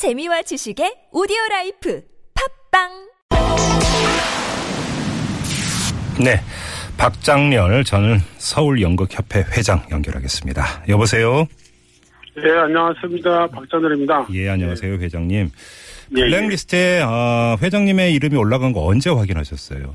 재미와 지식의 오디오 라이프 팟빵 네. 박장렬 저는 서울 연극협회 회장 연결하겠습니다. 여보세요? 네, 안녕하십니까. 박장렬입니다. 예, 안녕하세요, 회장님. 예, 블랙리스트에 아, 회장님의 이름이 올라간 거 언제 확인하셨어요?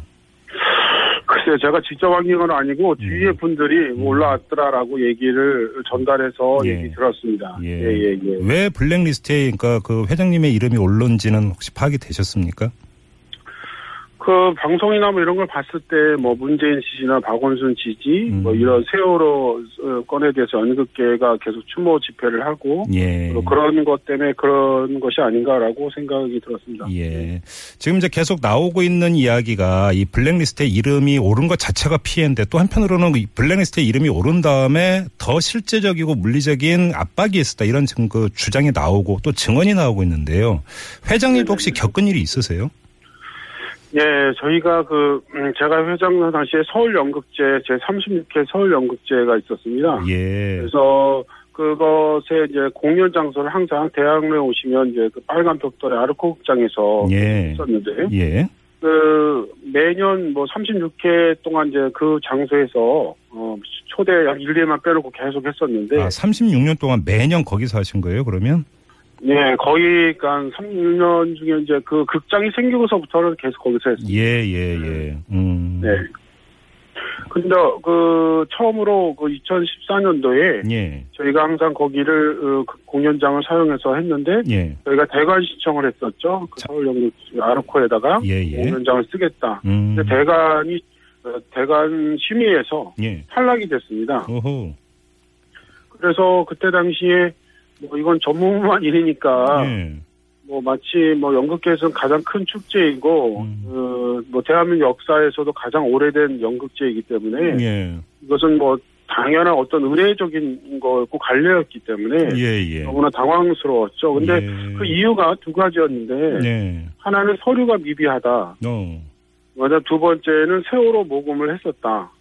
글쎄요, 제가 직접 확인한 건 아니고, 주위의 분들이 올라왔더라라고 얘기를 전달해서 예. 얘기 들었습니다. 예. 예, 예, 예. 왜 블랙리스트에 그러니까 그 회장님의 이름이 오른지는 혹시 파악이 되셨습니까? 그 방송이나 뭐 이런 걸 봤을 때, 뭐 문재인 지지나 박원순 지지, 음. 뭐 이런 세월호 어, 건에 대해서 연극계가 계속 추모 집회를 하고, 예. 뭐 그런 것 때문에 그런 것이 아닌가라고 생각이 들었습니다. 예. 지금 이제 계속 나오고 있는 이야기가 이 블랙리스트에 이름이 오른 것 자체가 피해인데 또 한편으로는 이 블랙리스트에 이름이 오른 다음에 더 실제적이고 물리적인 압박이 있었다 이런 지금 그 주장이 나오고 또 증언이 나오고 있는데요. 회장님도 혹시 겪은 일이 있으세요? 예, 저희가 그, 음, 제가 회장 당시에 서울 연극제, 제 36회 서울 연극제가 있었습니다. 예. 그래서 그것에 이제 공연 장소를 항상 대학로에 오시면 이제 그 빨간 벽돌의 아르코 극장에서 예. 했었는데, 예. 그 매년 뭐 36회 동안 이제 그 장소에서 어 초대 약 1, 2회만 빼놓고 계속 했었는데, 아, 36년 동안 매년 거기서 하신 거예요, 그러면? 예, 거의 한 3년 중에 이제 그 극장이 생기고서부터는 계속 거기서 했어요. 예, 예, 예. 음. 네. 근데 그 처음으로 그 2014년도에 예. 저희가 항상 거기를 어, 그 공연장을 사용해서 했는데 예. 저희가 대관 신청을 했었죠. 그 서울연극 아르코에다가 예, 예. 공연장을 쓰겠다. 음. 근데 대관이 어, 대관 심의에서 예. 탈락이 됐습니다. 오호. 그래서 그때 당시에 뭐 이건 전무후무한 일이니까 예. 뭐 마치 뭐 연극계에서는 가장 큰 축제이고 음. 어, 뭐 대한민국 역사에서도 가장 오래된 연극제이기 때문에 예. 이것은 뭐 당연한 어떤 의례적인 거였고 관례였기 때문에 예, 예. 너무나 당황스러웠죠. 근데 예. 그 이유가 두 가지였는데 네. 하나는 서류가 미비하다. 어. 맞아 두 번째는 세월호 모금을 했었다.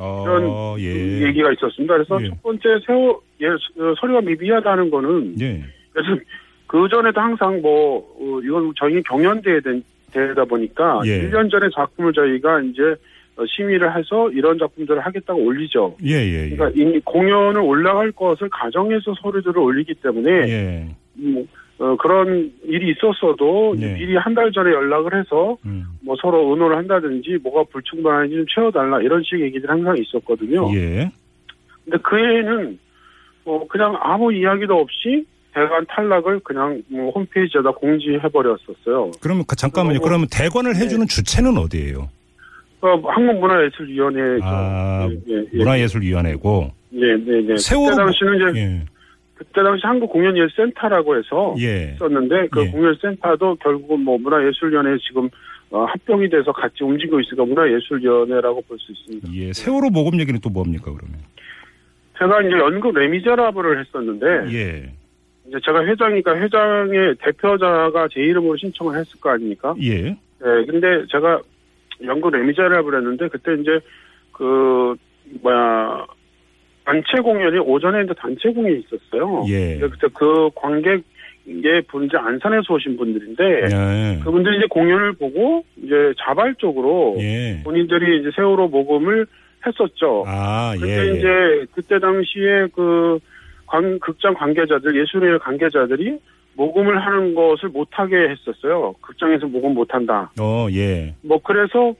어, 이런 예. 얘기가 있었습니다. 그래서 예. 첫 번째 세월 예, 어, 서류가 미비하다는 거는 예. 그래서 그 전에도 항상 뭐 어, 이건 저희 경연대회 된- 대회다 보니까 예. 1년 전에 작품을 저희가 이제 어, 심의를 해서 이런 작품들을 하겠다고 올리죠. 예, 예, 예. 그러니까 이 공연을 올라갈 것을 가정해서 서류들을 올리기 때문에 예. 뭐, 어, 그런 일이 있었어도 네. 미리 한 달 전에 연락을 해서 음. 뭐 서로 의논을 한다든지 뭐가 불충분한지 좀 채워달라 이런 식의 얘기들이 항상 있었거든요. 예. 근데 그 해에는 뭐 그냥 아무 이야기도 없이 대관 탈락을 그냥 뭐 홈페이지에다 공지해버렸었어요. 그러면 그 잠깐만요. 그러면 대관을 네. 해주는 주체는 어디예요? 어, 한국문화예술위원회죠. 아, 예, 예, 예. 문화예술위원회고. 네, 네, 네. 세월호 그때 당시는 이제 예. 그때 당시 한국 공연예술센터라고 해서 예. 있었는데 그 예. 공연센터도 결국은 뭐 문화예술위원회 지금 어, 합병이 돼서 같이 움직이고 있으니까 문화예술위원회라고 볼 수 있습니다. 예. 세월호 모금 얘기는 또 뭡니까 그러면? 제가 이제 연극 레미제라블을 했었는데 예. 이제 제가 회장이니까 회장의 대표자가 제 이름으로 신청을 했을 거 아닙니까? 예. 네, 근데 제가 연극 레미제라블 했는데 그때 이제 그 뭐야 단체 공연이 오전에 이제 단체 공연이 있었어요. 예. 그때 그 관객의 분 이제 안산에서 오신 분들인데 예. 그분들이 이제 공연을 보고 이제 자발적으로 예. 본인들이 이제 세월호 모금을 했었죠. 아, 근데 예. 예. 이제 그때 당시에 그 관, 극장 관계자들, 예술의 관계자들이 모금을 하는 것을 못하게 했었어요. 극장에서 모금 못한다. 어, 예. 뭐 그래서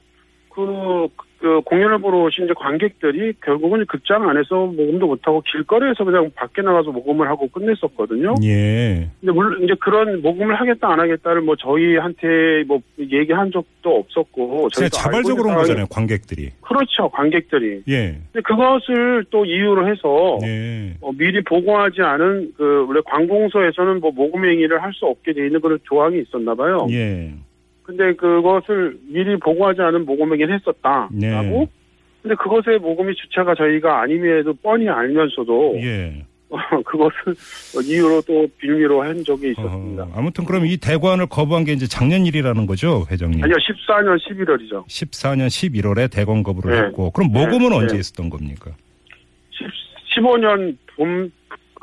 그, 그 공연을 보러 오신 이제 관객들이 결국은 극장 안에서 모금도 못하고 길거리에서 그냥 밖에 나가서 모금을 하고 끝냈었거든요. 예. 근데 물론 이제 그런 모금을 하겠다 안 하겠다를 뭐 저희한테 뭐 얘기한 적도 없었고 저희도 자발적으로 온 거잖아요, 관객들이. 그렇죠 관객들이. 예. 근데 그것을 또 이유로 해서 예. 어, 미리 보고하지 않은 그 원래 관공서에서는 뭐 모금 행위를 할 수 없게 돼 있는 그런 조항이 있었나 봐요. 예. 근데 그것을 미리 보고하지 않은 모금 행위를 했었다라고. 네. 근데 그것의 모금이 주체가 저희가 아님에도 뻔히 알면서도 예. 그것을 이유로 또 빌미로 한 적이 있었습니다. 어허, 아무튼 그럼 이 대관을 거부한 게 이제 작년 일이라는 거죠, 회장님? 아니요, 14년 11월이죠. 14년 11월에 대관 거부를 네. 했고, 그럼 모금은 네. 언제 네. 있었던 겁니까? 15년 봄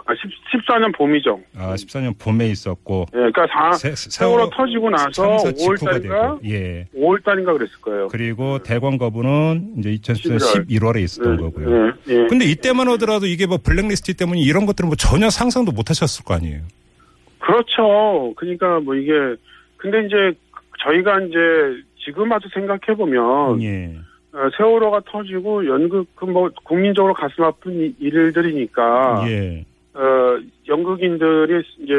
아, 10, 14년 봄이죠. 아, 14년 봄에 있었고. 예, 그러니까 사, 세, 세월호 터지고 나서 참사 5월 직후가 달인가? 되고. 예. 5월 달인가 그랬을 거예요. 그리고 대권 거부는 이제 2014년 11월에 있었던 예, 거고요. 예, 예. 근데 이때만 하더라도 이게 뭐 블랙리스트 때문에 이런 것들은 뭐 전혀 상상도 못 하셨을 거 아니에요. 그렇죠. 그러니까 뭐 이게 근데 이제 저희가 이제 지금 와서 생각해 보면 예. 어, 세월호가 터지고 연극 그 뭐 국민적으로 가슴 아픈 이- 일들이니까 예. 어 연극인들이 이제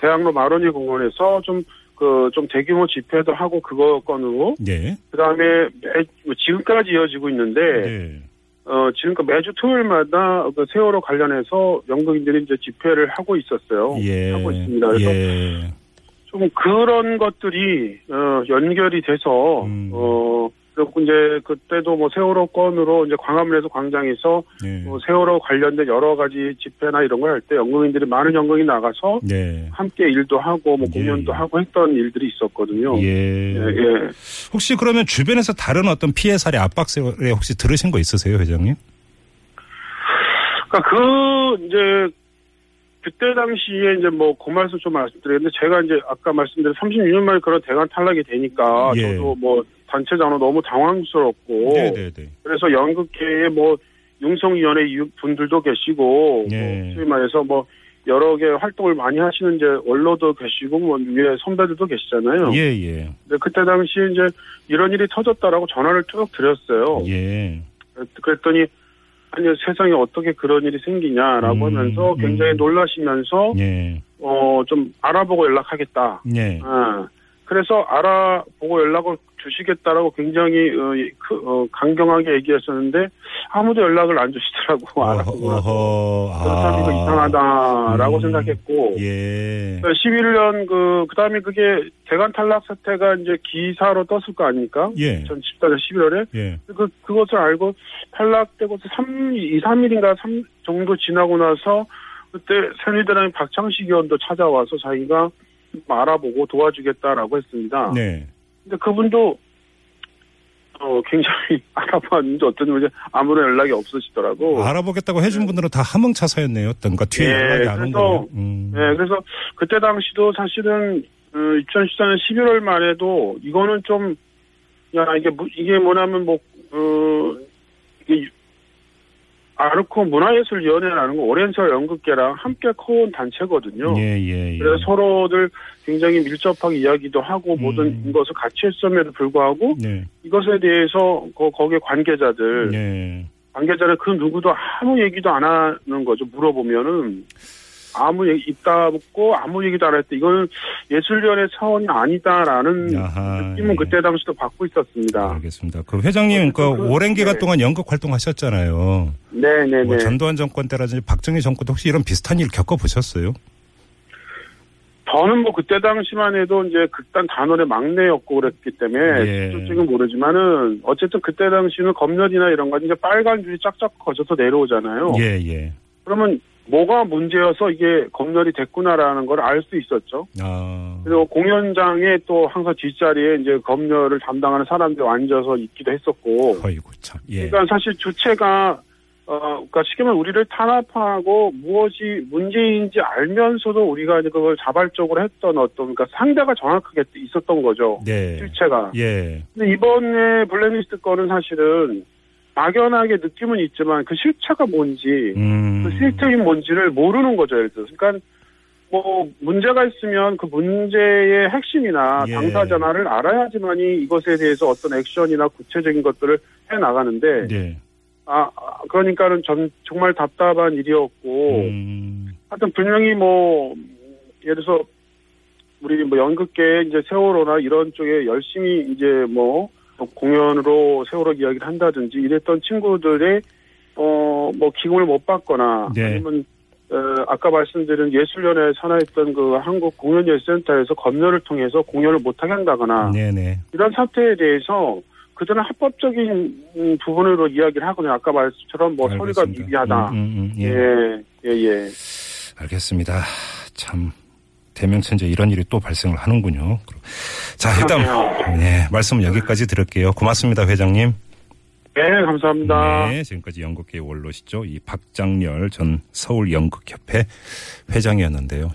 대학로 마로니 공원에서 좀 그 좀 대규모 집회도 하고 그거 건으로 예. 그다음에 매, 뭐 지금까지 이어지고 있는데 예. 어 지금까 매주 토요일마다 그 세월호 관련해서 연극인들이 이제 집회를 하고 있었어요. 예. 하고 있습니다. 그래서 예. 좀 그런 것들이 어, 연결이 돼서 음. 어 그리고 이제 그때도 뭐 세월호 건으로 이제 광화문에서 광장에서 예. 뭐 세월호 관련된 여러 가지 집회나 이런 걸 할 때 연극인들이 많은 연극이 나가서 네. 함께 일도 하고 뭐 예. 공연도 하고 했던 일들이 있었거든요. 예. 예, 예. 혹시 그러면 주변에서 다른 어떤 피해 사례 압박 사례 혹시 들으신 거 있으세요, 회장님? 그러니까 그 이제 그때 당시에 이제 뭐 그 말씀 좀 말씀드리는데 제가 이제 아까 말씀드린 36년 만에 그런 대관 탈락이 되니까 예. 저도 뭐 단체장으로 너무 당황스럽고 네, 네, 네. 그래서 연극계에 뭐 융성위원회 분들도 계시고 예. 뭐 소위 말해서 뭐 여러 개 활동을 많이 하시는 이제 원로도 계시고 뭐 위에 선배들도 계시잖아요. 예, 예. 근데 그때 당시에 이제 이런 일이 터졌다라고 전화를 쭉 드렸어요. 예. 그랬더니 아니 세상에 어떻게 그런 일이 생기냐라고 음, 하면서 굉장히 음. 놀라시면서 예. 어좀 알아보고 연락하겠다. 예. 아, 그래서 알아보고 연락을 주시겠다라고 굉장히 어, 이- 그, 어, 강경하게 얘기했었는데 아무도 연락을 안 주시더라고. 그렇다면 이거 이상하다라고 음. 생각했고 예. 11년 그 그다음에 그게 대관 탈락 사태가 이제 기사로 떴을 거 아닙니까? 예. 2014년 11월에 예. 그 그것을 알고 탈락되고 3 2, 3일인가 3 정도 지나고 나서 그때 새누리당의 박창식 의원도 찾아와서 자기가 알아보고 도와주겠다라고 했습니다. 네. 근데 그분도 어 굉장히 알아봤는데 어떤 분이 아무런 연락이 없으시더라고. 알아보겠다고 해준 분들은 다 함흥차사였네요. 어떤 그 뒤에 예, 연락이 안 온 거예요. 음. 네, 그래서 그때 당시도 사실은 어, 2014년 11월 말에도 이거는 좀 야 이게 뭐- 이게 뭐냐면 뭐 어, 이게 아르코 문화예술위원회라는 거 오랜 세월 연극계랑 함께 커온 단체거든요. 예, 예, 예. 그래서 서로들 굉장히 밀접하게 이야기도 하고 음. 모든 것을 같이 했음에도 불구하고 네. 이것에 대해서 거, 거기에 관계자들 예. 관계자는 그 누구도 아무 얘기도 안 하는 거죠. 물어보면은 아무 얘기 입다 묻고 아무 얘기도 안 했대. 이거는 예술위원회 차원이 아니다라는 야하, 느낌은 예. 그때 당시도 받고 있었습니다. 알겠습니다. 그 회장님, 그 그- 오랜 기간 네. 동안 연극 활동하셨잖아요. 네네네. 뭐 전두환 정권 때라든지 박정희 정권 때 혹시 이런 비슷한 일 겪어 보셨어요? 저는 뭐 그때 당시만 해도 이제 극단 단원의 막내였고 그랬기 때문에 예. 실질적인 모르지만은 어쨌든 그때 당시는 검열이나 이런 거 이제 빨간 줄이 쫙쫙 거져서 내려오잖아요. 예, 예. 그러면 뭐가 문제여서 이게 검열이 됐구나라는 걸 알 수 있었죠. 아, 그리고 공연장에 또 항상 뒷자리에 이제 검열을 담당하는 사람들이 앉아서 있기도 했었고. 어이구, 참. 예. 그러니까 사실 주체가 어, 그러니까 쉽게 말하면 우리를 탄압하고 무엇이 문제인지 알면서도 우리가 이제 그걸 자발적으로 했던 어떤 그러니까 상대가 정확하게 있었던 거죠. 네. 실체가. 예. 근데 이번에 블랙리스트 거는 사실은 막연하게 느낌은 있지만 그 실체가 뭔지 음. 그 실태인 뭔지를 모르는 거죠. 예를 들어서. 그러니까 뭐 문제가 있으면 그 문제의 핵심이나 예. 당사자나를 알아야지만이 이것에 대해서 어떤 액션이나 구체적인 것들을 해 나가는데 네. 아 아, 그러니까는 전 정말 답답한 일이었고 음. 하여튼 분명히 뭐 예를 들어서 우리 뭐 연극계 이제 세월호나 이런 쪽에 열심히 이제 뭐 공연으로 세월호 이야기를 한다든지 이랬던 친구들의 어 뭐 기금을 못 받거나 네. 아니면 어, 아까 말씀드린 예술연에 산하했던 그 한국 공연예술센터에서 검열을 통해서 공연을 못하게 한다거나 네네. 이런 사태에 대해서 그들은 합법적인 음, 부분으로 이야기를 하거든요. 아까 말씀처럼 뭐 소리가 알겠습니다. 미비하다. 음, 음, 음, 예. 예, 예, 예. 알겠습니다. 참 대명천재 이런 일이 또 발생을 하는군요. 자 일단. 네 말씀 여기까지 들을게요. 고맙습니다, 회장님. 네, 감사합니다. 네, 지금까지 연극계 원로시죠. 이 박장렬 전 서울 연극협회 회장이었는데요.